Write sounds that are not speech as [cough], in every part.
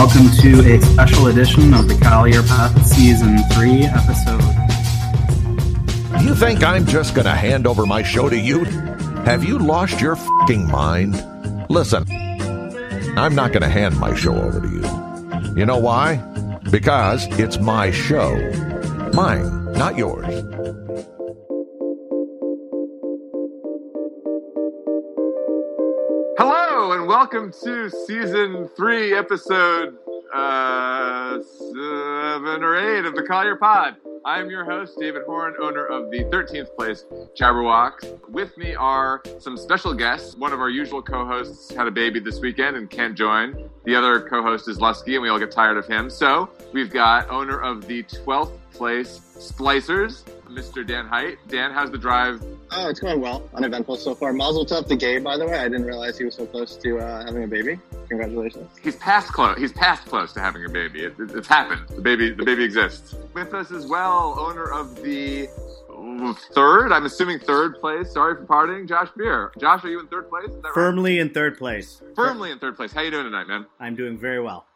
welcome to a special edition of the Collier Pod Season 3 episode. You think I'm just going to hand over my show to you? Have you lost your fing mind? Listen, I'm not going to hand my show over to you. You know why? Because it's my show. Mine, not yours. Welcome to season three, episode uh, seven or eight of the Collier Pod. I'm your host, David Horn, owner of the 13th Place Jabberwock. With me are some special guests. One of our usual co-hosts had a baby this weekend and can't join. The other co-host is Lusky, and we all get tired of him. So we've got owner of the 12th Place Splicers, Mr. Dan Height. Dan, how's the drive? Oh, it's going well. Uneventful so far. Mazel tov to Gabe, by the way. I didn't realize he was so close to uh, having a baby. Congratulations. He's past close. He's past close to having a baby. It, it, it's happened. The baby, the baby exists. With us as well, owner of the third. I'm assuming third place. Sorry for partying, Josh Beer. Josh, are you in third place? That right? Firmly in third place. Firmly in third place. How you doing tonight, man? I'm doing very well.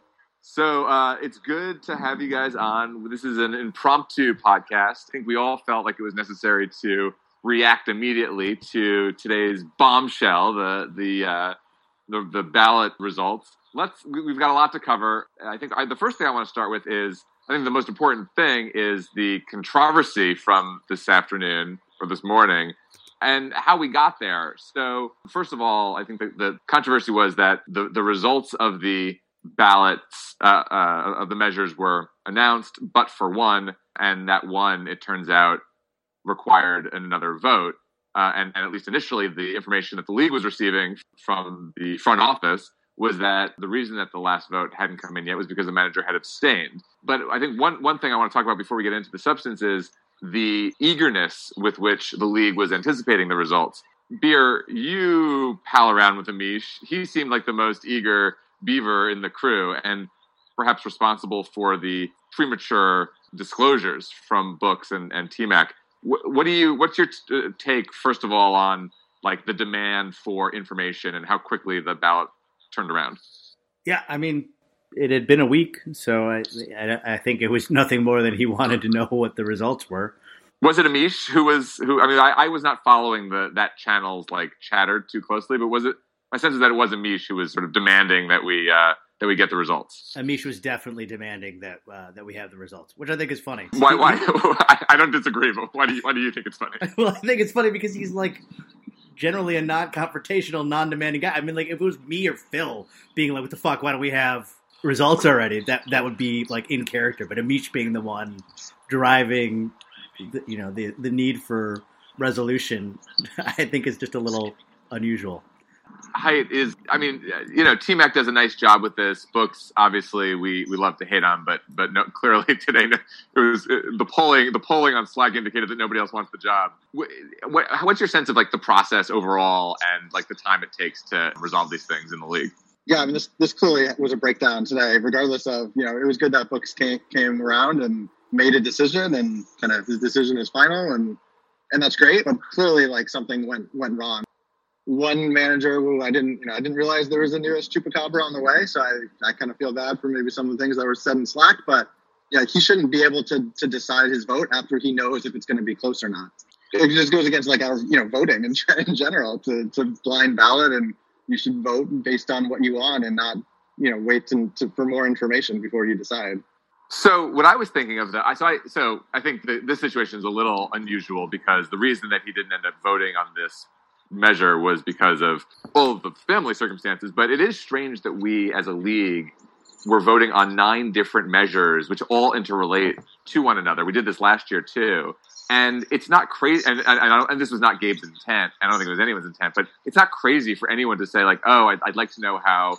So uh, it's good to have you guys on. This is an impromptu podcast. I think we all felt like it was necessary to react immediately to today's bombshell, the the uh, the, the ballot results. Let's. we- We've got a lot to cover. I think I, the first thing I want to start with is I think the most important thing is the controversy from this afternoon or this morning and how we got there. So, first of all, I think that the controversy was that the, the results of the ballots uh, uh, of the measures were announced, but for one, and that one, it turns out, required another vote. Uh, and, and at least initially, the information that the league was receiving from the front office was that the reason that the last vote hadn't come in yet was because the manager had abstained. But I think one, one thing I want to talk about before we get into the substance is the eagerness with which the league was anticipating the results. Beer, you pal around with Amish. He seemed like the most eager beaver in the crew and perhaps responsible for the premature disclosures from books and, and TMAC. What, do you, what's your t- uh, take, first of all, on like the demand for information and how quickly the ballot turned around? Yeah, I mean, it had been a week, so I, I, I think it was [laughs] nothing more than he wanted to know what the results were. Was it Amish who was who? I mean, I, I was not following the that channel's like chatter too closely, but was it? My sense is that it was Amish who was sort of demanding that we uh, that we get the results. Amish was definitely demanding that uh, that we have the results, which I think is funny. Why? Why? [laughs] I, I don't disagree, but why do you why do you think it's funny? [laughs] well, I think it's funny because he's like generally a non-confrontational, non-demanding guy. I mean, like if it was me or Phil being like, "What the fuck? Why don't we have results already?" That that would be like in character. But Amish being the one driving, the, you know, the the need for resolution, [laughs] I think is just a little unusual. Height is. I mean, you know, TMAC does a nice job with this. Books, obviously, we, we love to hate on, but but no, [laughs] clearly today it was uh, the polling. The polling on Slack indicated that nobody else wants the job. What, what, what's your sense of like the process overall and like the time it takes to resolve these things in the league? Yeah, I mean, this this clearly was a breakdown today. Regardless of you know, it was good that books came came around and made a decision, and kind of his decision is final, and and that's great. But clearly, like something went went wrong. One manager who I didn't you know I didn't realize there was a nearest chupacabra on the way, so I I kind of feel bad for maybe some of the things that were said in Slack, but yeah, he shouldn't be able to to decide his vote after he knows if it's going to be close or not. It just goes against like our you know voting in, [laughs] in general to to blind ballot and you should vote based on what you want and not you know wait to, to, for more information before you decide So what I was thinking of that, I so I so I think that this situation is a little unusual because the reason that he didn't end up voting on this measure was because of all the family circumstances. But it is strange that we, as a league, were voting on nine different measures, which all interrelate to one another. We did this last year too, and it's not crazy. And, and, and this was not Gabe's intent. I don't think it was anyone's intent, but it's not crazy for anyone to say like, "Oh, I'd, I'd like to know how."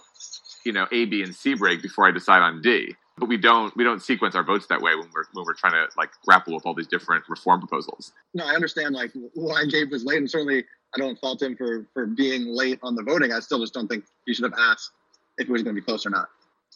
you know A, B, and C break before I decide on D. But we don't we don't sequence our votes that way when we're when we're trying to like grapple with all these different reform proposals. no i understand like why gabe was late and certainly i don't fault him for for being late on the voting i still just don't think he should have asked if it was going to be close or not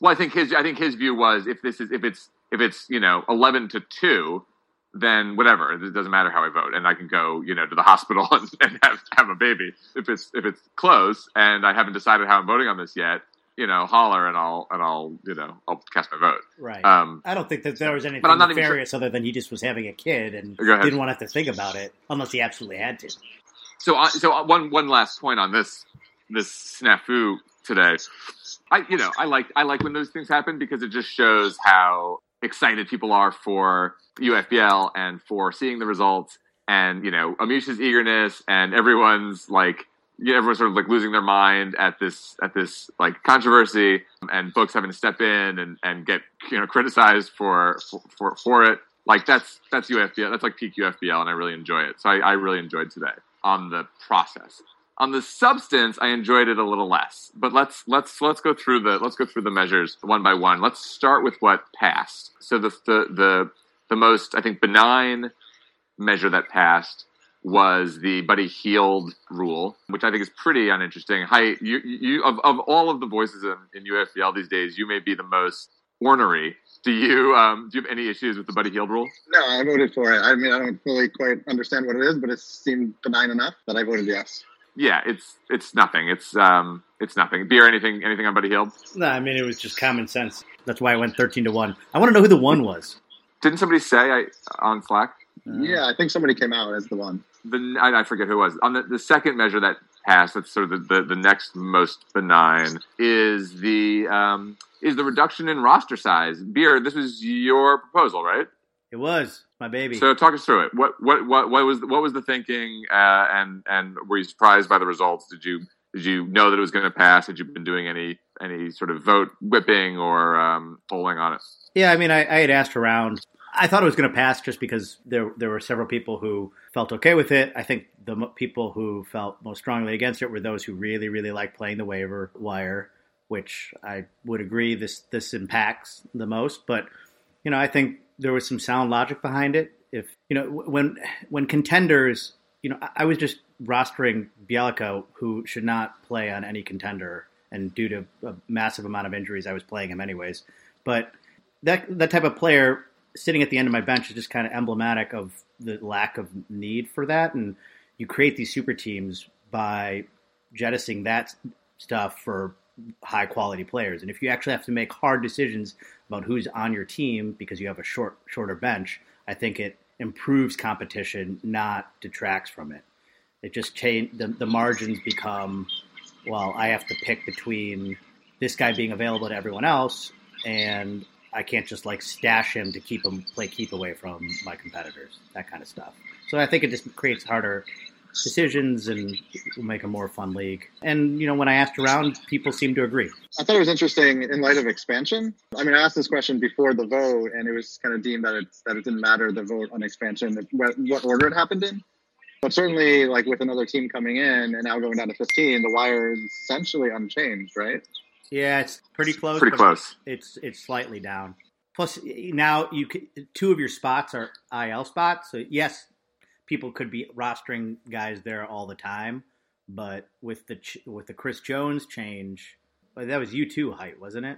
Well, I think his I think his view was if this is if it's if it's you know eleven to two, then whatever it doesn't matter how I vote, and I can go you know to the [laughs] hospital and, and have have a baby. If it's if it's close and I haven't decided how I'm voting on this yet, you know, holler and I'll and I'll you know I'll cast my vote. Right. Um, I don't think that there was anything But I'm not nefarious other than he just was having a kid and didn't want to have to think about it unless he absolutely had to. so I, so one one last point on this this snafu today. I you know I like I like when those things happen because it just shows how excited people are for UFBL and for seeing the results and you know Amish's eagerness and everyone's like yeah, everyone's sort of like losing their mind at this at this like controversy and folks having to step in and, and get you know criticized for for for it. Like that's that's UFBL that's like peak UFBL and I really enjoy it. So I, I really enjoyed today on the process. On the substance I enjoyed it a little less but let's let's let's go through the let's go through the measures one by one. Let's start with what passed. So the the the, the most I think benign measure that passed was the Buddy Healed rule, which I think is pretty uninteresting. Hi, you, you of, of all of the voices in, in UFBL these days, you may be the most ornery. Do you um, do you have any issues with the Buddy Healed rule? No, I voted for it. I mean, I don't fully quite understand what it is, but it seemed benign enough that I voted yes. Yeah, it's it's nothing. It's um it's nothing. Beer, anything anything on Buddy Healed? No, I mean it was just common sense. That's why I went thirteen to one. I want to know who the one was. Didn't somebody say I, on Slack? Uh, yeah, I think somebody came out as the one. The I, I forget who it was on the, the second measure that passed. That's sort of the, the, the next most benign is the um, is the reduction in roster size. Beer, this was your proposal, right? It was my baby. So talk us through it. What what what what was what was the thinking? Uh, and and were you surprised by the results? Did you did you know that it was going to pass? Had you been doing any any sort of vote whipping or um, polling on it? Yeah, I mean, I, I had asked around. I thought it was going to pass just because there there were several people who felt okay with it. I think the mo- people who felt most strongly against it were those who really really like playing the waiver wire, which I would agree this this impacts the most. But you know, I think there was some sound logic behind it. If you know when when contenders, you know, I, I was just rostering Bjelica, who should not play on any contender, and due to a massive amount of injuries, I was playing him anyways. But that that type of player sitting at the end of my bench is just kind of emblematic of the lack of need for that. And you create these super teams by jettisoning that stuff for high quality players. And if you actually have to make hard decisions about who's on your team because you have a short shorter bench, I think it improves competition, not detracts from it. It just change the, the margins become well, I have to pick between this guy being available to everyone else and I can't just like stash him to keep him play keep away from my competitors, that kind of stuff. So I think it just creates harder decisions and will make a more fun league. And you know, when I asked around, people seem to agree. I thought it was interesting in light of expansion. I mean, I asked this question before the vote, and it was kind of deemed that it that it didn't matter the vote on expansion, what, what order it happened in. But certainly, like with another team coming in and now going down to 15, the wire is essentially unchanged, right? Yeah, it's pretty close. Pretty close. It's it's slightly down. Plus, now you could, two of your spots are IL spots. So yes, people could be rostering guys there all the time, but with the with the Chris Jones change, that was you too, height wasn't it?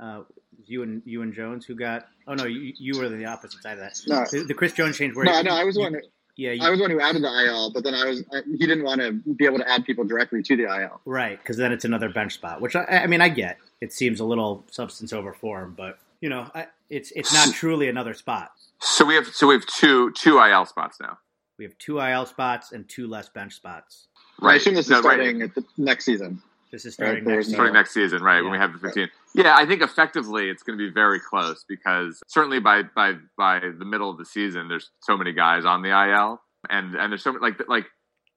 Uh, you and you and Jones who got. Oh no, you, you were the opposite side of that. No, The, the Chris Jones change where no, no. I was the one. Who, yeah, you, I was the one who added the IL, but then I was I, he didn't want to be able to add people directly to the IL. Right, because then it's another bench spot, which I, I mean I get. It seems a little substance over form, but you know, I, it's it's not truly another spot. So we have so we have two two IL spots now. We have two IL spots and two less bench spots. I assume this is No, right. starting at the next season. This is starting Right, next starting season. next season, right? When we have the 15. Yeah, I think effectively it's going to be very close because certainly by by by the middle of the season, there's so many guys on the IL, and and there's so many like like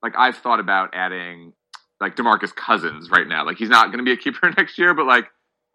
like I've thought about adding like Demarcus Cousins right now. Like he's not going to be a keeper [laughs] next year, but like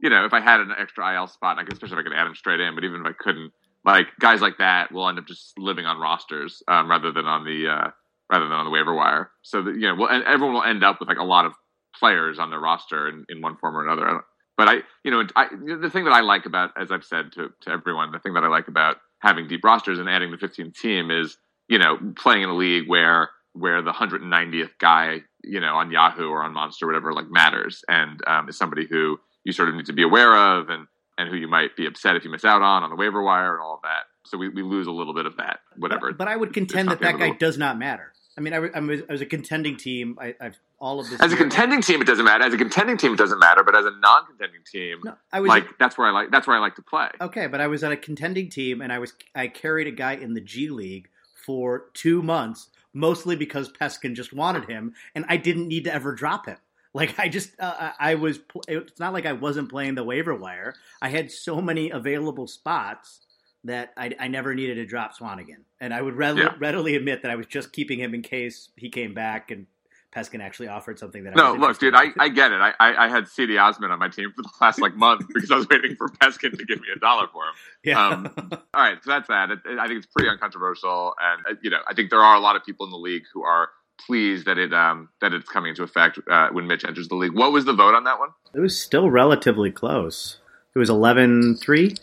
you know, if I had an extra IL spot, I could especially if I could add him straight in. But even if I couldn't, like guys like that will end up just living on rosters um, rather than on the uh, rather than on the waiver wire. So that you know, well, and everyone will end up with like a lot of players on their roster in, in one form or another. I But I, you know, I, the thing that I like about, as I've said to, to everyone, the thing that I like about having deep rosters and adding the 15th team is, you know, playing in a league where where the 190th guy, you know, on Yahoo or on Monster or whatever, like matters and um, is somebody who you sort of need to be aware of and and who you might be upset if you miss out on on the waiver wire and all of that. So we, we lose a little bit of that, whatever. But, but I would contend that that guy does not matter. I mean, I, was- I was, I was a contending team. I, I've all of this. As a contending team, it doesn't matter. As a contending team, it doesn't matter. But as a non-contending team, No, I was like that's where I like that's where I like to play. Okay, but I was on a contending team, and I was I carried a guy in the G League for two months, mostly because Peskin just wanted him, and I didn't need to ever drop him. Like I just uh, I was. It's not like I wasn't playing the waiver wire. I had so many available spots that I, I never needed to drop Swanigan, and I would readily, Yeah. readily admit that I was just keeping him in case he came back and Peskin actually offered something that. I No, look, dude, I. I get it. I, I, I had Cedi Osman on my team for the last like month [laughs] because I was waiting for Peskin to give me a dollar for him. yeah. um, All right, so that's that. It, I think it's pretty uncontroversial, and uh, you know, I think there are a lot of people in the league who are pleased that it um, that it's coming into effect uh, when Mitch enters the league. What was the vote on that one? it was still relatively close. It was 11-3?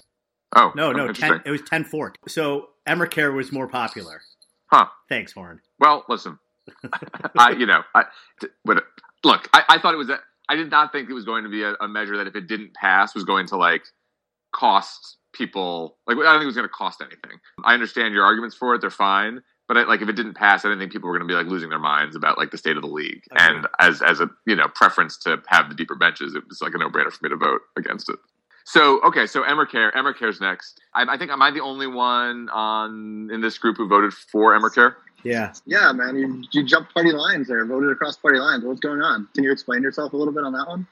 Oh, No, no, ten, it was 10-4. So Emmercare was more popular. Huh. Thanks, Horn. Well, listen, [laughs] I you know, I but look, I, I thought it was. A, I did not think it was going to be a, a measure that if it didn't pass was going to like cost people. Like I don't think it was going to cost anything. I understand your arguments for it; they're fine. But I, like, if it didn't pass, I didn't think people were going to be like losing their minds about like the state of the league. Agreed. And as as a you know preference to have the deeper benches, it was like a no brainer for me to vote against it. So okay, so Emmercare, Emmercare's next. I, I think am I the only one on in this group who voted for Emmercare? Yeah. Yeah, man, you, you jumped party lines there, voted across party lines. What's going on? Can you explain yourself a little bit on that one?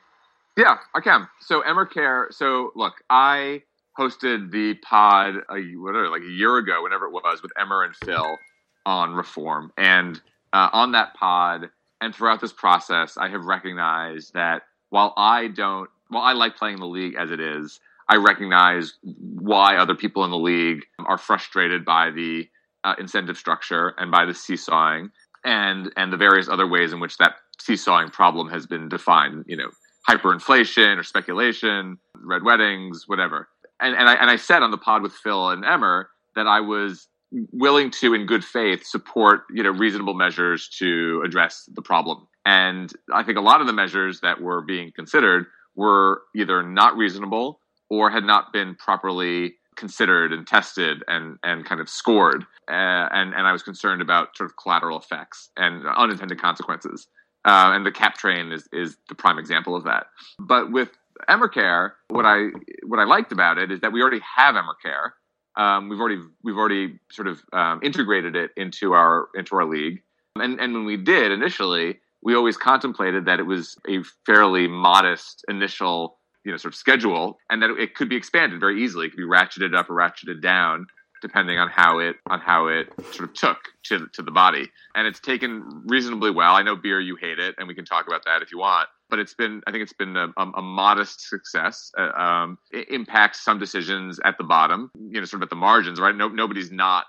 Yeah, I can. So Emmercare. So look, I hosted the pod a whatever, like a year ago, whenever it was, with Emmer and Phil on reform, and uh, on that pod, and throughout this process, I have recognized that while I don't, while I like playing the league as it is, I recognize why other people in the league are frustrated by the uh, incentive structure and by the seesawing and and the various other ways in which that seesawing problem has been defined. You know, hyperinflation or speculation, red weddings, whatever. And and I and I said on the pod with Phil and Emmer that I was willing to, in good faith, support you know reasonable measures to address the problem. And I think a lot of the measures that were being considered were either not reasonable or had not been properly considered and tested and and kind of scored. Uh, and and I was concerned about sort of collateral effects and unintended consequences. Uh, and the cap train is is the prime example of that. But with Emmercare, what I what I liked about it is that we already have Emmercare. Um, we've already we've already sort of um, integrated it into our into our league. And and when we did initially, we always contemplated that it was a fairly modest initial you know sort of schedule, and that it could be expanded very easily. It could be ratcheted up or ratcheted down depending on how it on how it sort of took to to the body. And it's taken reasonably well. I know beer, you hate it, and we can talk about that if you want. But it's been, I think it's been a, a, modest success. Uh, um, it impacts some decisions at the bottom, you know, sort of at the margins, right? No, nobody's not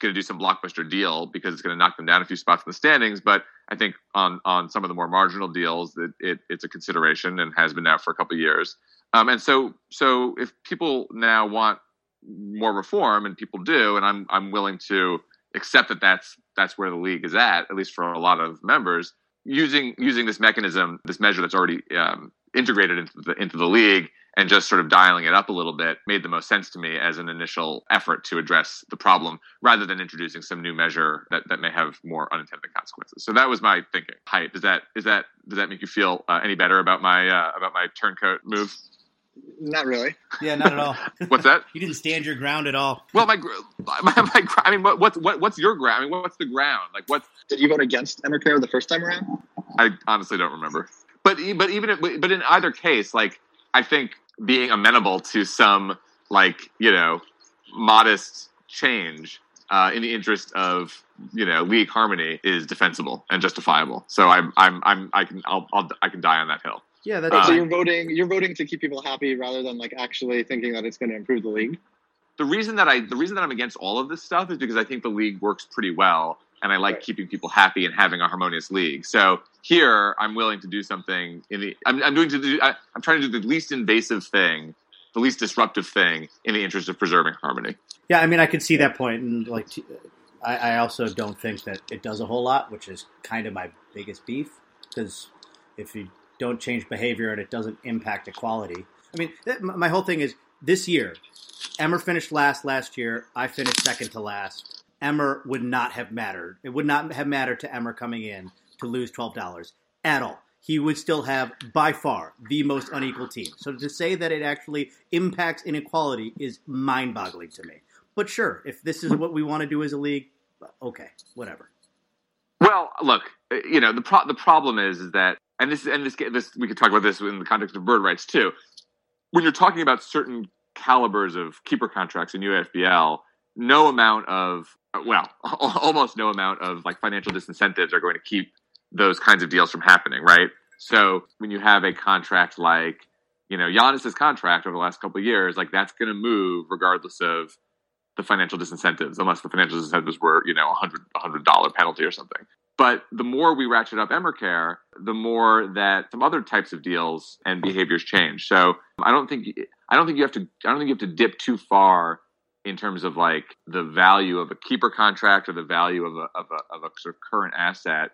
going to do some blockbuster deal because it's going to knock them down a few spots in the standings. But I think on on some of the more marginal deals, that it, it's a consideration and has been now for a couple years. Um, and so so if people now want more reform, and people do, and I'm I'm willing to accept that that's that's where the league is at, at least for a lot of members. Using using this mechanism, this measure that's already um, integrated into the into the league, and just sort of dialing it up a little bit made the most sense to me as an initial effort to address the problem, rather than introducing some new measure that, that may have more unintended consequences. So that was my thinking. Hi, does that is that does that make you feel uh, any better about my uh, about my turncoat move? Not really. Yeah, not at all. [laughs] What's that? [laughs] you didn't stand your ground at all. Well, my, gr- my, my, I mean, what, what's what, what's your ground? I mean, what's the ground? Like, what? Did you vote against Emmercare the first time around? I honestly don't remember. But but even if- but in either case, like, I think being amenable to some like you know modest change uh, in the interest of you know league harmony is defensible and justifiable. So I'm I'm I'm I can I'll, I'll I can die on that hill. Yeah, that's Uh, so you're voting. You're voting to keep people happy rather than like actually thinking that it's going to improve the league. the reason that I the reason that I'm against all of this stuff is because I think the league works pretty well, and I like keeping people happy and having a harmonious league. So here, I'm willing to do something in the I'm, I'm doing to do I, I'm trying to do the least invasive thing, the least disruptive thing in the interest of preserving harmony. Yeah, I mean, I can see that point, and like, I also don't think that it does a whole lot, which is kind of my biggest beef. Because if you don't change behavior and it doesn't impact equality, I mean, my whole thing is this year. Emmer finished last last year. I finished second to last. Emmer would not have mattered. It would not have mattered to Emmer coming in to lose twelve dollars at all. He would still have by far the most unequal team. So to say that it actually impacts inequality is mind-boggling to me. But sure, if this is what we want to do as a league, okay, whatever. Well, look, you know the pro- the problem is is that, and this and this this we could talk about this in the context of bird rights too. When you're talking about certain calibers of keeper contracts in UFBL, no amount of Uh, well, [laughs] almost no amount of like financial disincentives are going to keep those kinds of deals from happening, right? So when you have a contract like you know Giannis's contract over the last couple years, like that's going to move regardless of the financial disincentives, unless the financial disincentives were, you know, a hundred hundred dollar penalty or something. But the more we ratchet up Emmercare, the more that some other types of deals and behaviors change. So I don't think I don't think you have to I don't think you have to dip too far in terms of like the value of a keeper contract or the value of a of a, of a sort of current asset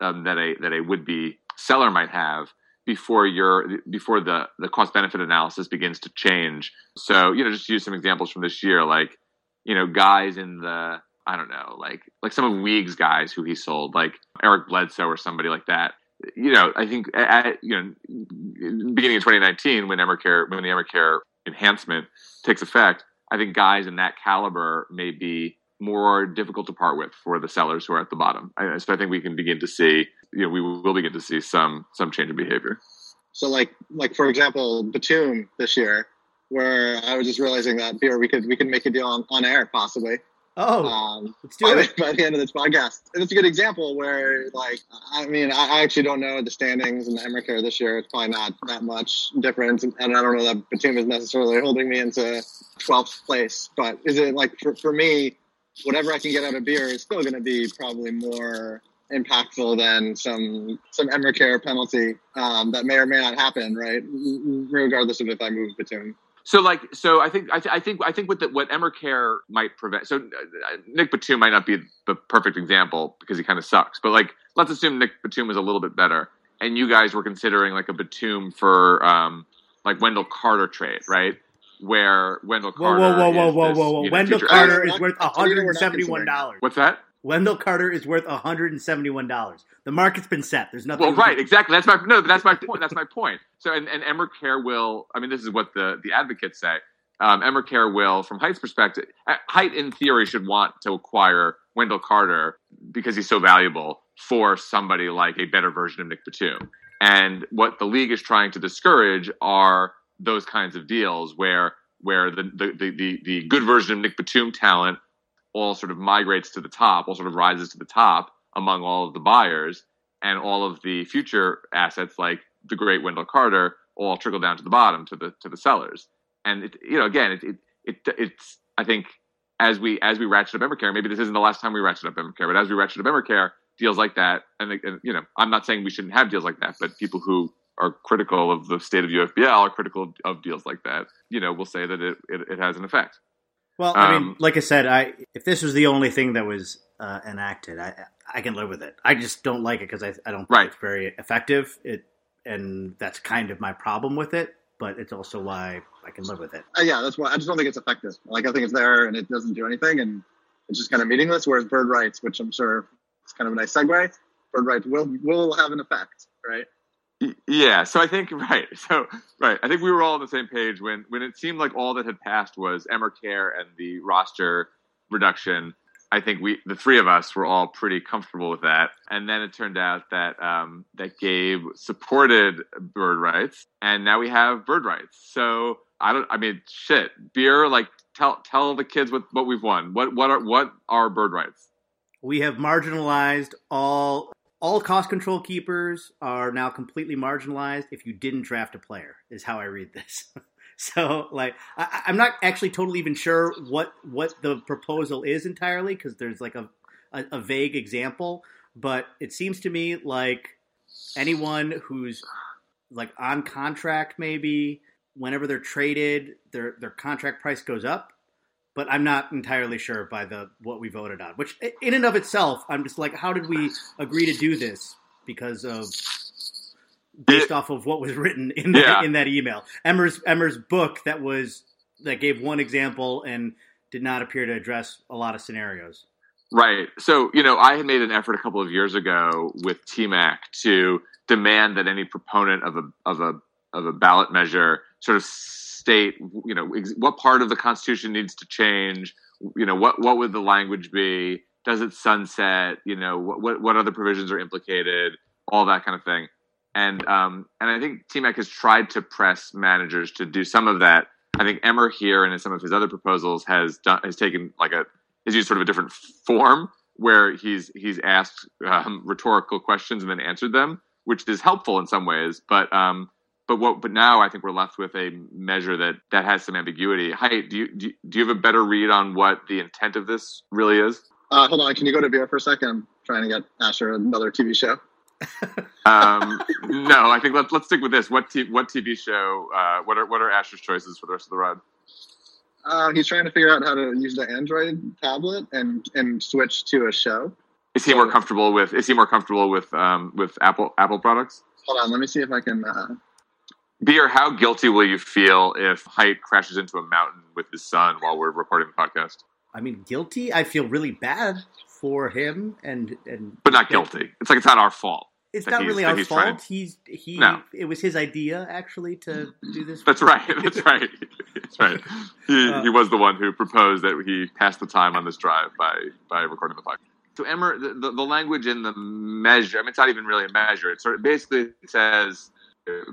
um, that a that a would be seller might have before your before the the cost benefit analysis begins to change. So you know, just use some examples from this year, like you know, guys in the I don't know, like like some of Weegs' guys who he sold, like Eric Bledsoe or somebody like that. You know, I think at, you know, beginning of 2019 when Emmercare when the Emmercare enhancement takes effect, I think guys in that caliber may be more difficult to part with for the sellers who are at the bottom. So I think we can begin to see, you know, we will begin to see some some change in behavior. So like like for example, Batum this year, where I was just realizing that beer we could we could make a deal on, on air possibly. Oh, Um, let's do by, it. the, [laughs] by the end of this podcast, and it's a good example where, like, I mean, I, I actually don't know the standings in the Emmercare this year. It's probably not that much difference, and I don't know that Batum is necessarily holding me into 12th place. But is it like for, for me, whatever I can get out of beer is still going to be probably more impactful than some some Emmercare penalty um, that may or may not happen, right? Regardless of if I move Batum. So like so I think I, th- I think I think what the, what Emmercare might prevent. So uh, Nick Batum might not be the perfect example because he kind of sucks. But like let's assume Nick Batum is a little bit better, and you guys were considering like a Batum for um, like Wendell Carter trade, right? Where Wendell Whoa, Carter. whoa, whoa, whoa, is whoa, this, whoa, whoa! Wendell future- Carter We're is worth I tell you we're not 171. dollars. What's that? Wendell Carter is worth $171. The market's been set. There's nothing. Well, can- right, exactly. That's my no. That's my point. That's my point. So, and, and Emmercare will. I mean, this is what the the advocates say. Um, Emmercare will, from Height's perspective, uh, Height in theory should want to acquire Wendell Carter because he's so valuable for somebody like a better version of Nick Batum. And what the league is trying to discourage are those kinds of deals where where the the, the, the, the good version of Nick Batum talent all sort of migrates to the top, all sort of rises to the top among all of the buyers, and all of the future assets like the great Wendell Carter all trickle down to the bottom to the to the sellers. And it, you know, again, it, it, it it's I think as we as we ratchet up Emmercare, maybe this isn't the last time we ratchet up Emmercare, but as we ratchet up Emmercare, deals like that, and, and you know, I'm not saying we shouldn't have deals like that, but people who are critical of the state of UFBL are critical of, of deals like that. You know, will say that it, it, it has an effect. Well, I mean, Um, like I said, I if this was the only thing that was uh, enacted, I I can live with it. I just don't like it because I I don't think Right. it's very effective. It and that's kind of my problem with it. But it's also why I can live with it. Uh, yeah, that's why I just don't think it's effective. Like I think it's there and it doesn't do anything, and it's just kind of meaningless. Whereas bird rights, which I'm sure is kind of a nice segue, bird rights will will have an effect, right? Yeah, so I think [laughs] right. So right, I think we were all on the same page when when it seemed like all that had passed was Emmercare and the roster reduction. I think we the three of us were all pretty comfortable with that. And then it turned out that um, that Gabe supported bird rights, and now we have bird rights. So I don't. I mean, shit, beer. Like, tell tell the kids what what we've won. What what are what are bird rights? We have marginalized all all cost control keepers are now completely marginalized. If you didn't draft a player, is how I read this. [laughs] so, like, I, I'm not actually totally even sure what what the proposal is entirely because there's like a, a a vague example, but it seems to me like anyone who's like on contract, maybe whenever they're traded, their their contract price goes up but I'm not entirely sure by the what we voted on. Which, in and of itself, I'm just like, how did we agree to do this? Because of based off of what was written in that, Yeah. in that email. Emmer's Emmer's book that was that gave one example and did not appear to address a lot of scenarios. Right. So, you know, I had made an effort a couple of years ago with TMAC to demand that any proponent of a of a of a ballot measure sort of state, you know, ex- what part of the Constitution needs to change. You know, what what would the language be? Does it sunset? You know, what what, other provisions are implicated? All that kind of thing. And um, and I think TMAC has tried to press managers to do some of that. I think Emmer here and in some of his other proposals has done has taken like a has used sort of a different form where he's he's asked um, rhetorical questions and then answered them, which is helpful in some ways. But um, but what but now I think we're left with a measure that that has some ambiguity. Hi, do you do you, do you have a better read on what the intent of this really is? Uh, hold on, can you go to Vera for a second? I'm trying to get Asher another TV show. [laughs] [laughs] Um, no, I think let's let's stick with this. What t- what TV show? Uh, what are what are Asher's choices for the rest of the ride? Uh, he's trying to figure out how to use the Android tablet and and switch to a show. Is he more comfortable with? Is he more comfortable with um, with Apple Apple products? Hold on, let me see if I can. Beer, how guilty will you feel if Height crashes into a mountain with his son while we're recording the podcast? I mean, guilty. I feel really bad for him, and and But not guilty. It's like it's not our fault. It's not really our he's fault. trying- He's he. No. It was his idea actually to do this. That's right. [laughs] That's right. That's right. [laughs] He, Uh, he was the one who proposed that he pass the time on this drive by by recording the podcast. So Emmer, the, the, the language in the measure. I mean, it's not even really a measure. It sort of basically says,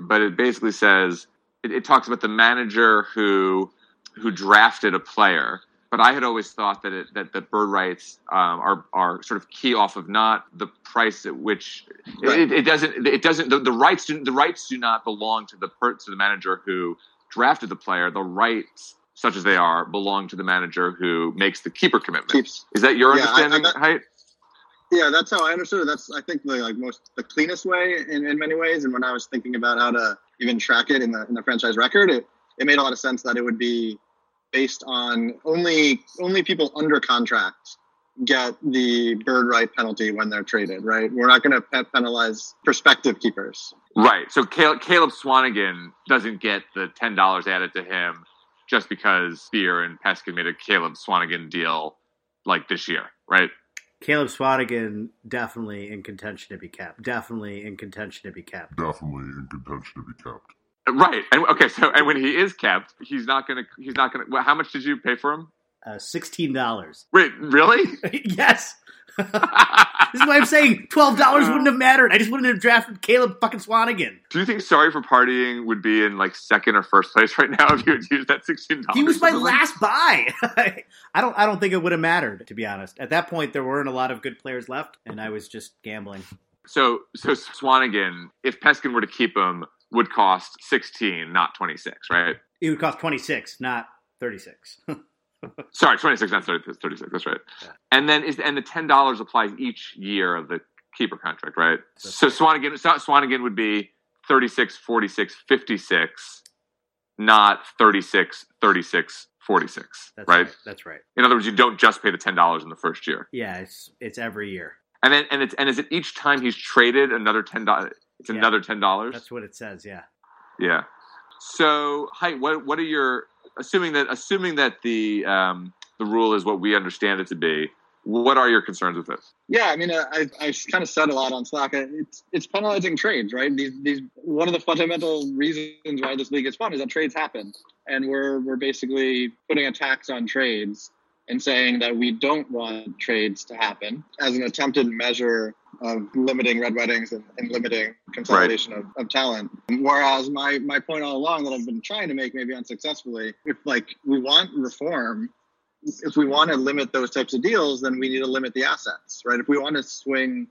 but it basically says it, it talks about the manager who who drafted a player. But I had always thought that it, that the bird rights um, are are sort of key off of not the price at which Right. it, it doesn't it doesn't the, the rights do, the rights do not belong to the per, to the manager who drafted the player. The rights, such as they are, belong to the manager who makes the keeper commitment. keeps Is that your Yeah, I- I understanding, Height? Yeah, that's how I understood it. That's I think the like most the cleanest way in, in many ways. And when I was thinking about how to even track it in the in the franchise record, it, it made a lot of sense that it would be based on only only people under contract get the bird right penalty when they're traded. Right? We're not going to pe- penalize prospective keepers. Right. So Caleb, Swanigan doesn't get the ten dollars added to him just because Spear and Peskin made a Caleb Swanigan deal like this year, right? Caleb Swanigan definitely in contention to be kept. Definitely in contention to be kept. definitely in contention to be kept. Right. And okay. So and when he is kept, he's not gonna. He's not gonna. Well, how much did you pay for him? Uh, Sixteen dollars. Wait, really? [laughs] yes. [laughs] [laughs] this is why I'm saying twelve dollars wouldn't have mattered. I just wouldn't have drafted Caleb fucking Swanigan. Do you think Sorry for Partying would be in like second or first place right now if you had used that sixteen dollars? He was my last buy. I don't. I don't think it would have mattered to be honest. At that point, there weren't a lot of good players left, and I was just gambling. So so Swanigan, if Peskin were to keep him, would cost sixteen, not twenty six, right? It would cost twenty six, not thirty six. [laughs] Sorry, twenty six, not 30, 36. That's right. Yeah. And then is and the ten dollars applies each year of the keeper contract, right? That's so right. Swanigan Swanigan would be 36, 46, 56, not 36, 36, 46, That's right? That's right. In other words, you don't just pay the ten dollars in the first year. Yeah, it's it's every year. And then and it's and is it each time he's traded another ten dollars? It's Yeah. another ten dollars. That's what it says. Yeah. Yeah. So, hi. What what are your assuming that assuming that the um, the rule is what we understand it to be? What are your concerns with this? Yeah, I mean, uh, I, I kind of said a lot on Slack. Uh, It's it's penalizing trades, right? These these one of the fundamental reasons why this league is fun is that trades happen, and we're we're basically putting a tax on trades and saying that we don't want trades to happen as an attempted measure of limiting red weddings and, and limiting consolidation of, of talent. Whereas my my point all along that I've been trying to make, maybe unsuccessfully, if like we want reform, if we want to limit those types of deals, then we need to limit the assets, right? If we want to swing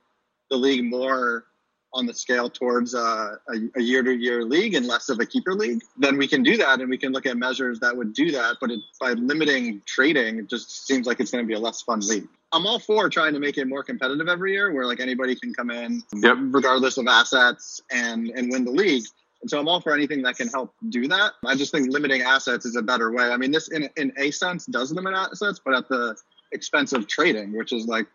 the league more on the scale towards uh, a, a year-to-year league and less of a keeper league, then we can do that, and we can look at measures that would do that. But it, by limiting trading, it just seems like it's going to be a less fun league. I'm all for trying to make it more competitive every year, where like anybody can come in, Yep. regardless of assets, and and win the league. And so I'm all for anything that can help do that. I just think limiting assets is a better way. I mean, this in in a sense does limit assets, but at the expense of trading, which is like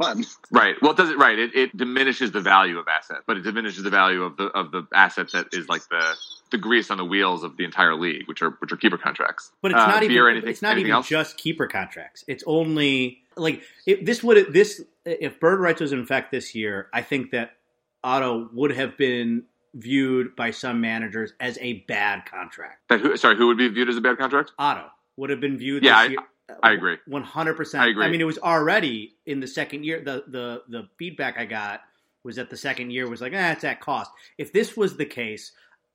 fun. Right. Well, it does it right. It, it diminishes the value of asset, but it diminishes the value of the of the asset that is like the the grease on the wheels of the entire league, which are which are keeper contracts. But it's Uh, not even. anything- it's not even else? just keeper contracts. It's only like if this would this if bird rights was in effect this year. I think that Otto would have been viewed by some managers as a bad contract. That who, sorry, who would be viewed as a bad contract? Otto would have been viewed. Yeah, this year, I agree. One hundred percent. I agree. I mean, it was already in the second year. The the the feedback I got was that the second year was like, ah, it's at cost. If this was the case,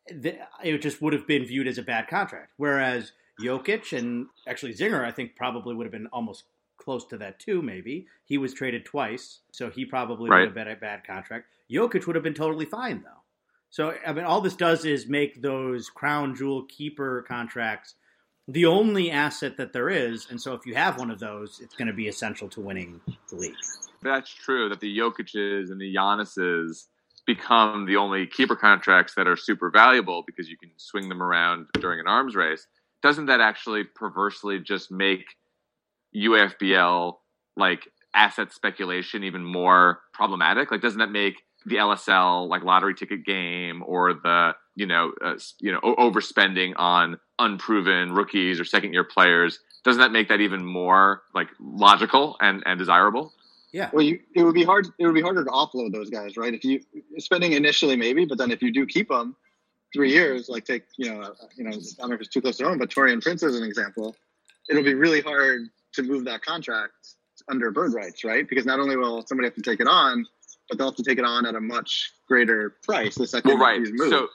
it just would have been viewed as a bad contract. Whereas Jokic and actually Zinger, I think probably would have been almost close to that too. Maybe he was traded twice, so he probably Right. would have been a bad contract. Jokic would have been totally fine though. So I mean, all this does is make those crown jewel keeper contracts the only asset that there is. And so if you have one of those, it's going to be essential to winning the league. That's true. That the Jokic's and the Giannis's become the only keeper contracts that are super valuable because you can swing them around during an arms race. Doesn't that actually perversely just make UFBL like asset speculation even more problematic? Like, doesn't that make the LSL like lottery ticket game or the you know uh, you know overspending on unproven rookies or second year players? Doesn't that make that even more like logical and, and desirable? Yeah. Well, you, it would be hard. It would be harder to offload those guys, right? If you spending initially, maybe, but then if you do keep them three years, like take you know, uh, you know, I don't know if it's too close to home, but Taurean Prince as an example, it'll be really hard to move that contract under bird rights, right? Because not only will somebody have to take it on, but they'll have to take it on at a much greater price the second Well, right. he's moved. So,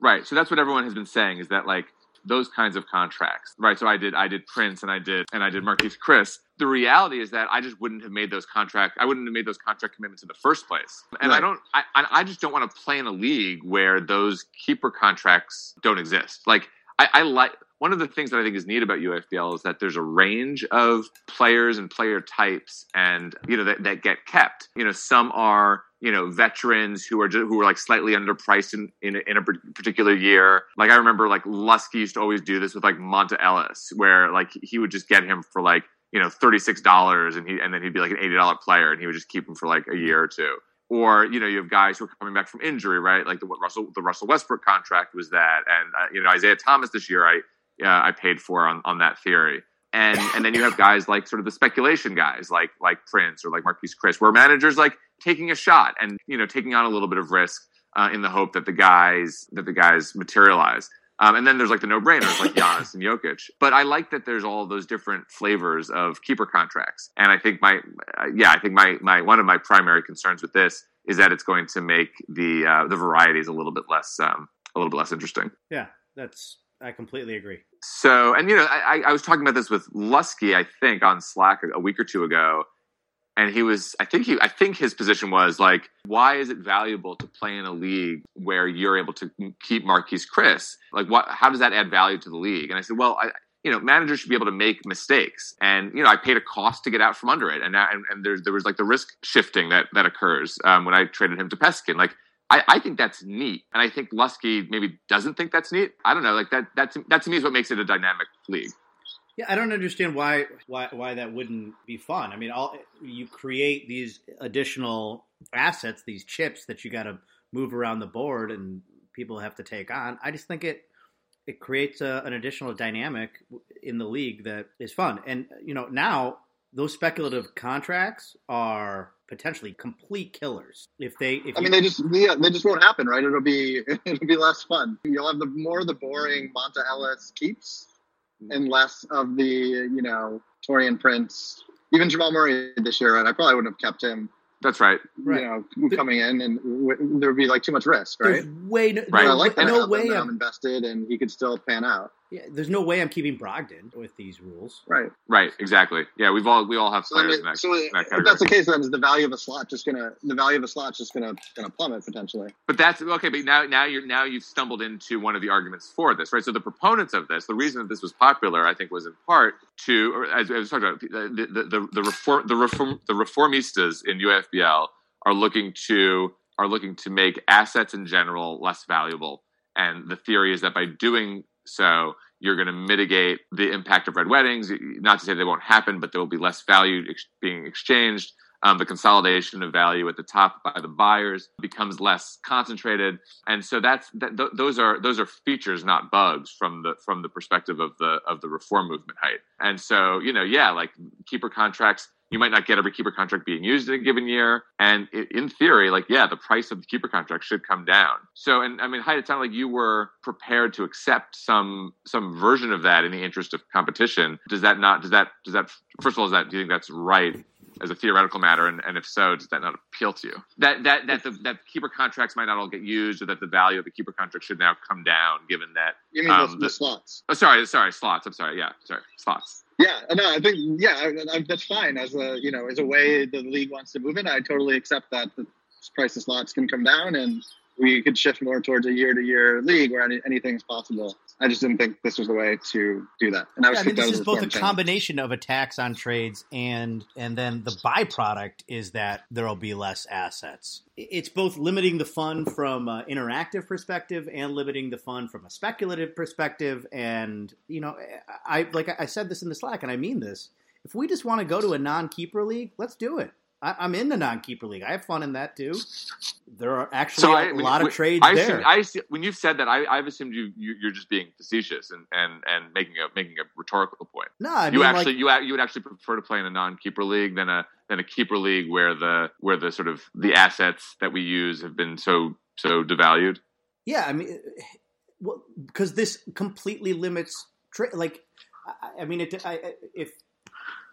right. So that's what everyone has been saying is that like those kinds of contracts, right? So I did, I did Prince, and I did, and I did Marquese Chriss. The reality is that I just wouldn't have made those contract. I wouldn't have made those contract commitments in the first place. And I don't. I, I I just don't want to play in a league where those keeper contracts don't exist. Like I, I like. One of the things that I think is neat about UFBL is that there's a range of players and player types, and you know that, that get kept. You know, some are you know veterans who are ju- who are like slightly underpriced in, in a, in a particular year. Like I remember, like Lusky used to always do this with like Monta Ellis, where like he would just get him for like you know thirty six dollars, and he and then he'd be like an eighty dollar player, and he would just keep him for like a year or two. Or you know you have guys who are coming back from injury, right? Like the what Russell the Russell Westbrook contract was that, and uh, you know Isaiah Thomas this year I uh, I paid for on on that theory. And and then you have guys like sort of the speculation guys like like Prince or like Marquese Chriss, where managers like taking a shot and you know taking on a little bit of risk uh, in the hope that the guys that the guys materialize. Um, and then there's like the no-brainers like Giannis and Jokic. But I like that there's all those different flavors of keeper contracts. And I think my uh, yeah, I think my my one of my primary concerns with this is that it's going to make the uh, the varieties a little bit less um, a little bit less interesting. Yeah, that's I completely agree. So, and you know, I, I was talking about this with Lusky, I think, on Slack a, a week or two ago, and he was, I think he, I think his position was like, why is it valuable to play in a league where you're able to keep Marquese Chriss? Like, what? How does that add value to the league? And I said, well, I, you know, managers should be able to make mistakes, and you know, I paid a cost to get out from under it, and and, and there's there was like the risk shifting that that occurs um, when I traded him to Peskin, like. I, I think that's neat, and I think Lusky maybe doesn't think that's neat. I don't know, like that. That that to me is what makes it a dynamic league. Yeah, I don't understand why why why that wouldn't be fun. I mean, all you create these additional assets, these chips that you got to move around the board, and people have to take on. I just think it it creates a, an additional dynamic in the league that is fun. And you know, now those speculative contracts are potentially complete killers if they. If I you, mean, they just yeah, they just won't happen, right? It'll be [laughs] it'll be less fun. You'll have the more the boring Monta Ellis keeps, and less of the you know Taurean Prince, even Jamal Murray this year. And I probably wouldn't have kept him, That's right. Right. you know, coming in, and w- there would be like too much risk, right? way no, Right. But I no, like that. no way I'm I'm invested, and he could still pan out. Yeah, there's no way I'm keeping Brogdon with these rules. Right. Right. Exactly. Yeah. We've all we all have So, I mean, in that, so in that if that's the case, then is the value of a slot just gonna the value of a slot just gonna gonna plummet potentially? But that's okay. But now, now you're now you've stumbled into one of the arguments for this, right? So the proponents of this, the reason that this was popular, I think, was in part to, or as I was talking about, the the, the, the reform the reform the reformistas in UFBL are looking to are looking to make assets in general less valuable, and the theory is that by doing so, you're going to mitigate the impact of red weddings. Not to say they won't happen, but there will be less value ex- being exchanged. um, the consolidation of value at the top by the buyers becomes less concentrated, and so that's that, th- those are those are features, not bugs, from the from the perspective of the of the reform movement height. And so you know, yeah, like keeper contracts you might not get every keeper contract being used in a given year. And in theory, like, yeah, the price of the keeper contract should come down. So, and I mean, Hyde, it sounded like you were prepared to accept some some version of that in the interest of competition. Does that not? Does that? Does that? First of all, is that? Do you think that's right? As a theoretical matter, and, and if so, does that not appeal to you? That that that the that keeper contracts might not all get used, or that the value of the keeper contract should now come down, given that You mean Um, the, the- the slots? Oh, sorry, sorry, slots. I'm sorry. Yeah, sorry, slots. Yeah, no, I think yeah, I, I, that's fine as a you know as a way the league wants to move it. I totally accept that the price of slots can come down and we could shift more towards a year to year league where any, anything's possible. I just didn't think this was the way to do that. And I was Yeah, I mean, this is both a combination of a tax on trades and and then the byproduct is that there will be less assets. It's both limiting the fund from an interactive perspective and limiting the fund from a speculative perspective. And you know, I like I said this in the Slack, and I mean this. If we just want to go to a non-keeper league, let's do it. I, I'm in the non-keeper league. I have fun in that too. There are actually So a I, when- lot of when- trades I there. assume, I assume, when you've said that, I, I've assumed you, you you're just being facetious and, and, and making a making a rhetorical point. no, I you mean, actually like, you a- you would actually prefer to play in a non-keeper league than a than a keeper league where the where the sort of the assets that we use have been so so devalued. Yeah, I mean, well, because this completely limits tra- like, I, I mean, it, I- if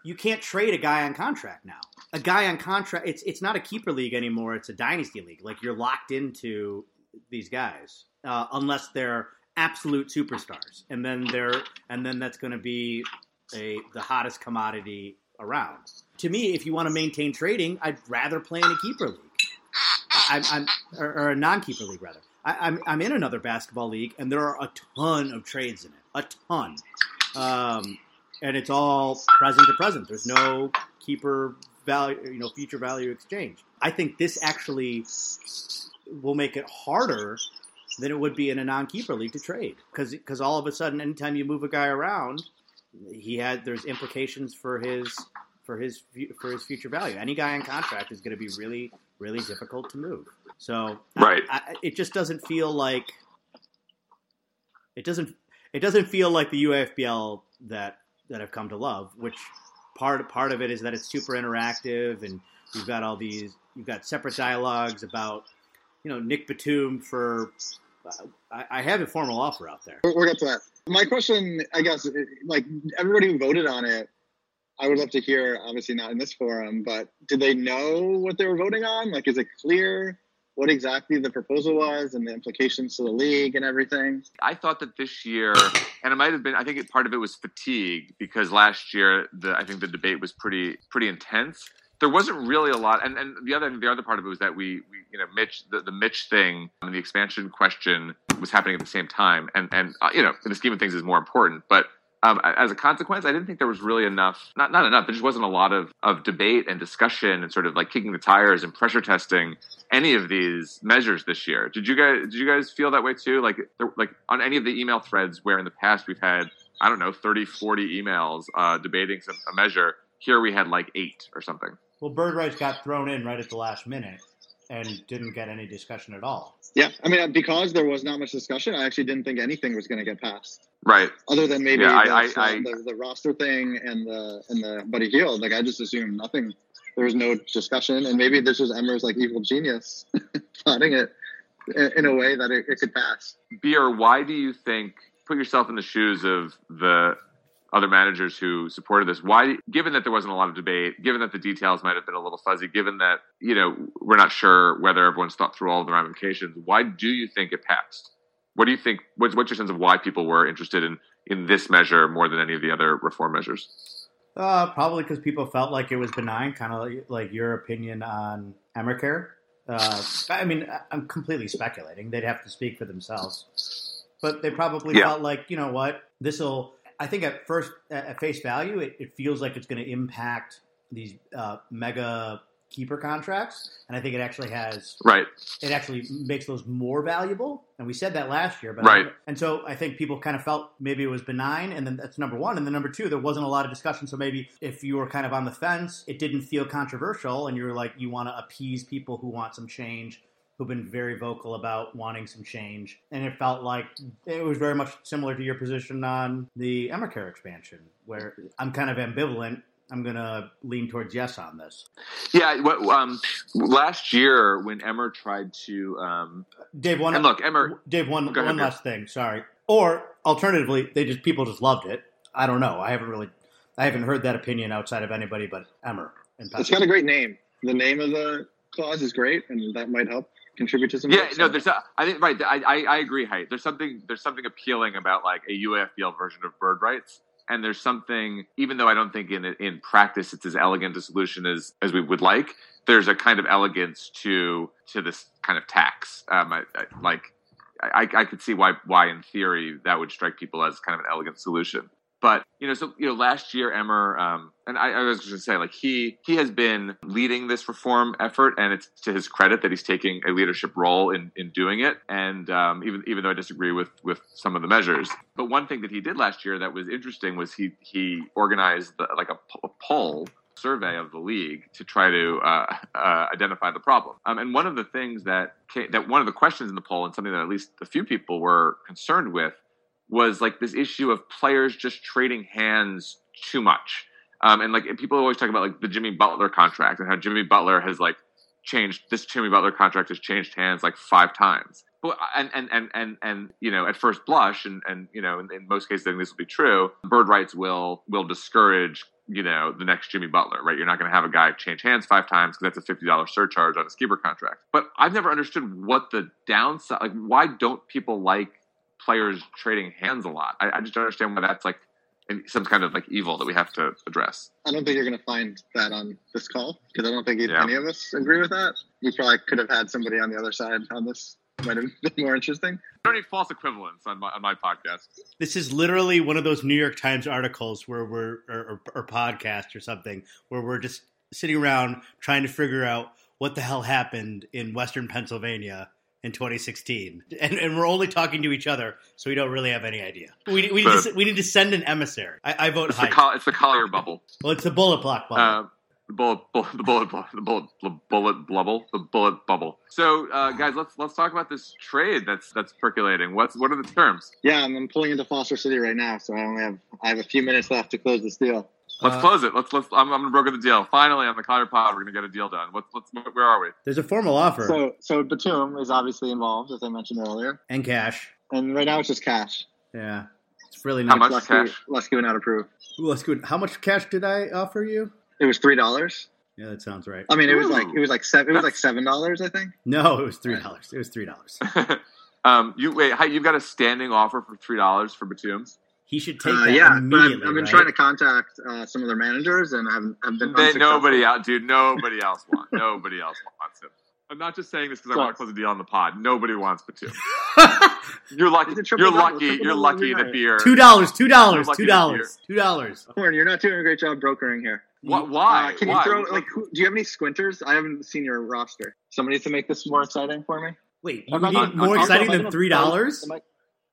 you can't trade a guy on contract now, a guy on contract, it's it's not a keeper league anymore. It's a dynasty league. Like you're locked into these guys uh, unless they're absolute superstars, and then they're and then that's going to be a the hottest commodity around. To me, if you want to maintain trading, I'd rather play in a keeper league. I'm, I'm or, or a non-keeper league rather. I, I'm I'm in another basketball league, and there are a ton of trades in it, a ton, um, and it's all present to present. There's no keeper value, you know, future value exchange. I think this actually will make it harder than it would be in a non-keeper league to trade because because all of a sudden, anytime you move a guy around, he had there's implications for his for his for his future value. Any guy on contract is going to be really really difficult to move. So I- Right. I, it just doesn't feel like it doesn't it doesn't feel like the UAFBL that that I've come to love. Which part part of it is that it's super interactive and you've got all these you've got separate dialogues about you know Nick Batum for. I, I have a formal offer out there. We'll, get to that. My question, I guess, like everybody who voted on it, I would love to hear. Obviously, not in this forum, but did they know what they were voting on? Like, is it clear what exactly the proposal was and the implications to the league and everything? I thought that this year, and it might have been. I think it, part of it was fatigue because last year, the I think the debate was pretty pretty intense. There wasn't really a lot, and, and the other the other part of it was that we, we you know Mitch the, the Mitch thing and the expansion question was happening at the same time, and and uh, you know in the scheme of things is more important, but. Um, as a consequence, I didn't think there was really enough, not, not enough, there just wasn't a lot of, of debate and discussion and sort of like kicking the tires and pressure testing any of these measures this year. Did you guys did you guys feel that way too? Like like on any of the email threads where in the past we've had I don't know 30 40 emails uh, debating some, a measure. Here we had like 8 or something. Well, Bird Rights got thrown in right at the last minute and didn't get any discussion at all. Yeah, I mean, because there was not much discussion, I actually didn't think anything was going to get passed, Right. other than maybe Yeah, I- the, I- I- the, the roster thing and the and the Buddy Hield. Like, I just assumed nothing. There was no discussion, and maybe this was Emmer's like evil genius [laughs] plotting it in, in a way that it, it could pass. Beer, why do you think put yourself in the shoes of the other managers who supported this? Why given that there wasn't a lot of debate, given that the details might have been a little fuzzy, given that, you know, we're not sure whether everyone's thought through all of the ramifications, why do you think it passed? What do you think what's what's your sense of why people were interested in in this measure more than any of the other reform measures? Uh, probably because people felt like it was benign, kind of like, like your opinion on Emmercare. Uh, I mean, I'm completely speculating. They'd have to speak for themselves. But they probably Yeah. felt like, you know what, this will. I think at first, at face value, it, it feels like it's going to impact these uh, mega keeper contracts, and I think it actually has Right. it actually makes those more valuable. And we said that last year, but Right. and so I think people kind of felt maybe it was benign, and then that's number one. And then number two, there wasn't a lot of discussion. So maybe if you were kind of on the fence, it didn't feel controversial, and you were like you want to appease people who want some change, who've been very vocal about wanting some change, and it felt like it was very much similar to your position on the Emmercare expansion, where I'm kind of ambivalent. I'm gonna lean towards yes on this. Yeah. What, um, last year when Emmer tried to, um, Dave, one and look, Emmer, Dave, one Go ahead, one Dave. last thing. Sorry. Or alternatively, they just people just loved it. I don't know. I haven't really, I haven't heard that opinion outside of anybody but Emmer. And It's got a great name. The name of the clause is great, and that might help contribute to some. Yeah, no, there's. A, I think right. I, I I agree. Height. There's something. There's something appealing about like a UAFBL version of bird rights, and there's something. Even though I don't think in in practice it's as elegant a solution as as we would like. There's a kind of elegance to to this kind of tax. Um, I, I, like I, I could see why why in theory that would strike people as kind of an elegant solution. But you know, so you know, last year Emmer, um, and I, I was going to say, like he he has been leading this reform effort, and it's to his credit that he's taking a leadership role in in doing it. And um, even even though I disagree with with some of the measures, but one thing that he did last year that was interesting was he he organized the, like a poll survey of the league to try to uh, uh, identify the problem. Um, and one of the things that came, that one of the questions in the poll, and something that at least a few people were concerned with, was like this issue of players just trading hands too much. Um, and like people always talk about like the Jimmy Butler contract and how Jimmy Butler has like changed this Jimmy Butler contract has changed hands like five times. But and and and and, and you know at first blush and and you know in, in most cases I think this will be true. Bird rights will will discourage you know the next Jimmy Butler, right? You're not going to have a guy change hands five times because that's a fifty dollars surcharge on a keeper contract. But I've never understood what the downside like. Why don't people like players trading hands a lot? I, I just don't understand why that's like some kind of like evil that we have to address. I don't think you're going to find that on this call because I don't think Yeah. any of us agree with that. We probably could have had somebody on the other side on this. Might have been more interesting. I don't need false equivalence on my on my podcast. This is literally one of those New York Times articles where we're or, or, or podcast or something where we're just sitting around trying to figure out what the hell happened in Western Pennsylvania in 2016, and, and we're only talking to each other, so we don't really have any idea. We, we, need, to, we need to send an emissary. I, I vote It's the, high. col- it's the Collier bubble. well, it's the bullet block bubble. Uh, the bullet, bu- the bullet, the bullet, the bullet bubble, the bullet bubble. So, uh, guys, let's let's talk about this trade that's that's percolating. What's what are the terms? Yeah, and I'm pulling into Foster City right now, so I only have I have a few minutes left to close this deal. Let's Uh, close it. Let's let's. I'm, I'm gonna broker the deal. Finally, on the Collier Pod, we're gonna get a deal done. What's let's where are we? There's a formal offer So, so Batum is obviously involved, as I mentioned earlier, and cash. and right now it's just cash. Yeah, it's really How not. much Lusky, cash? Lusky would not approve. Ooh, let's go. How much cash did I offer you? It was three dollars. Yeah, that sounds right. I mean, it was like it was like seven. It was like seven dollars, I think. No, it was three dollars. It was three dollars. [laughs] um, you wait. How, you've got a standing offer for three dollars for Batum. He should take Uh, that yeah, but I've. I've been right? trying to contact uh, some of their managers, and I've, I've been They, nobody out, dude. Nobody else wants. nobody else wants him. I'm not just saying this because I want to close a deal on the pod. Nobody wants Batum. [laughs] You're lucky. It's a triple You're lucky. You're lucky every that night. beer. Two dollars. Two dollars. Two dollars. Two dollars. Horn, you're not doing a great job brokering here. Wh- Why? Uh, can Why? you throw like? Who, do you have any squinters? I haven't seen your roster. Somebody to make this more exciting for me. Wait, you need more exciting than three dollars? Am I,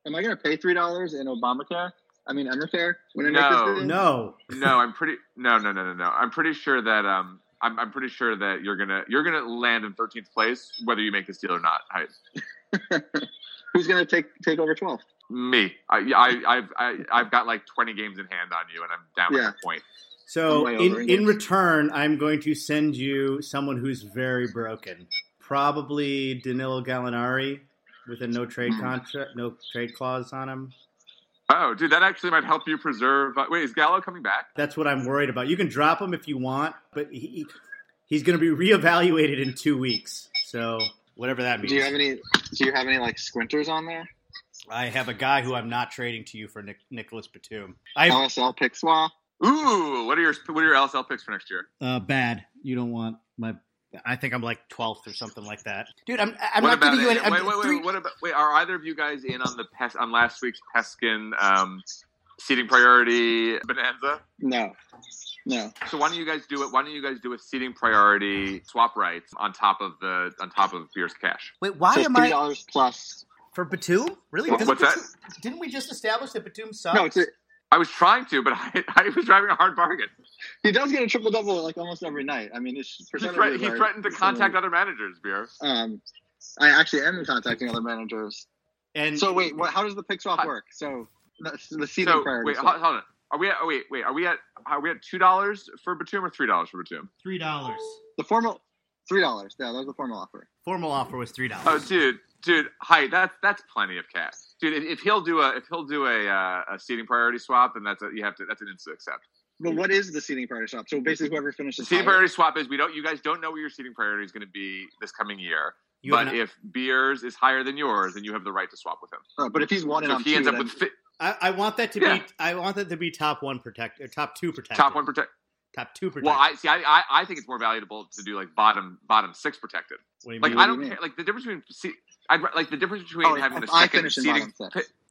am I going to pay three dollars in Obamacare? I mean, Emmercare when I No. make this deal? No. no, I'm pretty. No, no, no, no, no. I'm pretty sure that um, I'm, I'm pretty sure that you're gonna you're gonna land in 13th place whether you make this deal or not. Height. [laughs] Who's going to take take over twelve? Me. I, I, I've I, I've got like 20 games in hand on you, and I'm down Yeah. with a point. So in, in return, I'm going to send you someone who's very broken. Probably Danilo Gallinari with a no trade Hmm. contract, no trade clause on him. Oh, dude, that actually might help you preserve. Uh, wait, is Gallo coming back? That's what I'm worried about. You can drop him if you want, but he, he's going to be reevaluated in two weeks. So whatever that means. Do you have any? Do you have any like squinters on there? I have a guy who I'm not trading to you for Nick, Nicolas Batum. I LSL pick swap. Ooh, what are your what are your LSL picks for next year? uh, bad. You don't want my. I think I'm like 12th or something like that, dude. I'm I'm what not about giving you any. wait, I'm, wait, wait, three- wait, What about wait? Are either of you guys in on the pes, on last week's Peskin um, seating priority bonanza? No, No. So why don't you guys do it? Why don't you guys do a seating priority swap rights on top of the on top of beer's cash? Wait, why so am three I dollars plus. for Batum? Really? What- Doesn't what's that? Didn't we just establish that Batum sucks? No, it's a, I was trying to, but [laughs] I, I was driving a hard bargain. he does get a triple double like almost every night. I mean, his He, percentages threat, he threatened to contact other managers, beer. Um, I actually am contacting other managers. and So wait, what, how does the pick swap Hi. work? So the, the seating So priority. wait, hold, hold on. Are we at? Oh, wait, wait. Are we at? Are we at two dollars for Batum or three dollars for Batum? three dollars. The formal three dollars. Yeah, that was the formal offer. Formal offer was three dollars. Oh, dude, dude, hi. That's that's plenty of cash, dude. If, if he'll do a if he'll do a uh, a seating priority swap, then that's a, you have to that's an instant accept. But what is the seating priority swap? So basically, whoever finishes The seating higher- priority swap is we don't you guys don't know what your seating priority is going to be this coming year. You but an- if beers is higher than yours, then you have the right to swap with him. Uh, but if he's one So I'm if he two, ends up with fi- I, I want that to Yeah. be. I want that to be top one protect or top two protected. top one protect. Top two protected. Well, I see. I, I I think it's more valuable to do like bottom bottom six protected. what do you Like mean? I do don't care. Like the difference between see, I'd like the difference between Oh, having if the I second finish in seating.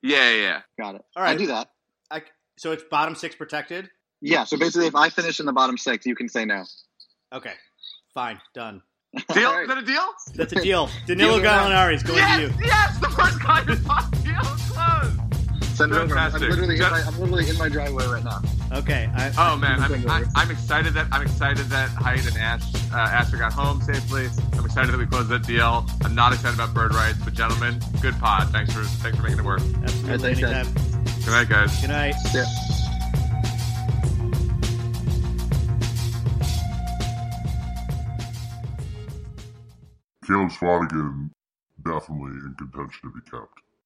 Yeah, yeah, yeah. got it. All right. I do that. I, so it's bottom six protected. Yeah. So basically, if I finish in the bottom six, you can say no. Okay, fine, done. [laughs] Deal? All right. Is that a deal? That's a deal. [laughs] Danilo Deal? Gallinari is going yes, to you. yes. The first guy kind of deal is closed. Send it over. I'm, I'm literally in Just- my, I'm literally in my driveway right now. Okay. I, Oh man, I'm, I. I'm excited that I'm excited that Hyde and Ash uh, Asher got home safely. I'm excited that we closed that deal. I'm not excited about bird rights, but gentlemen, good pod. Thanks for thanks for making it work. absolutely. thanks, guys. anytime. Good night, guys. Good night. Yeah. Caleb Swanigan definitely in contention to be kept.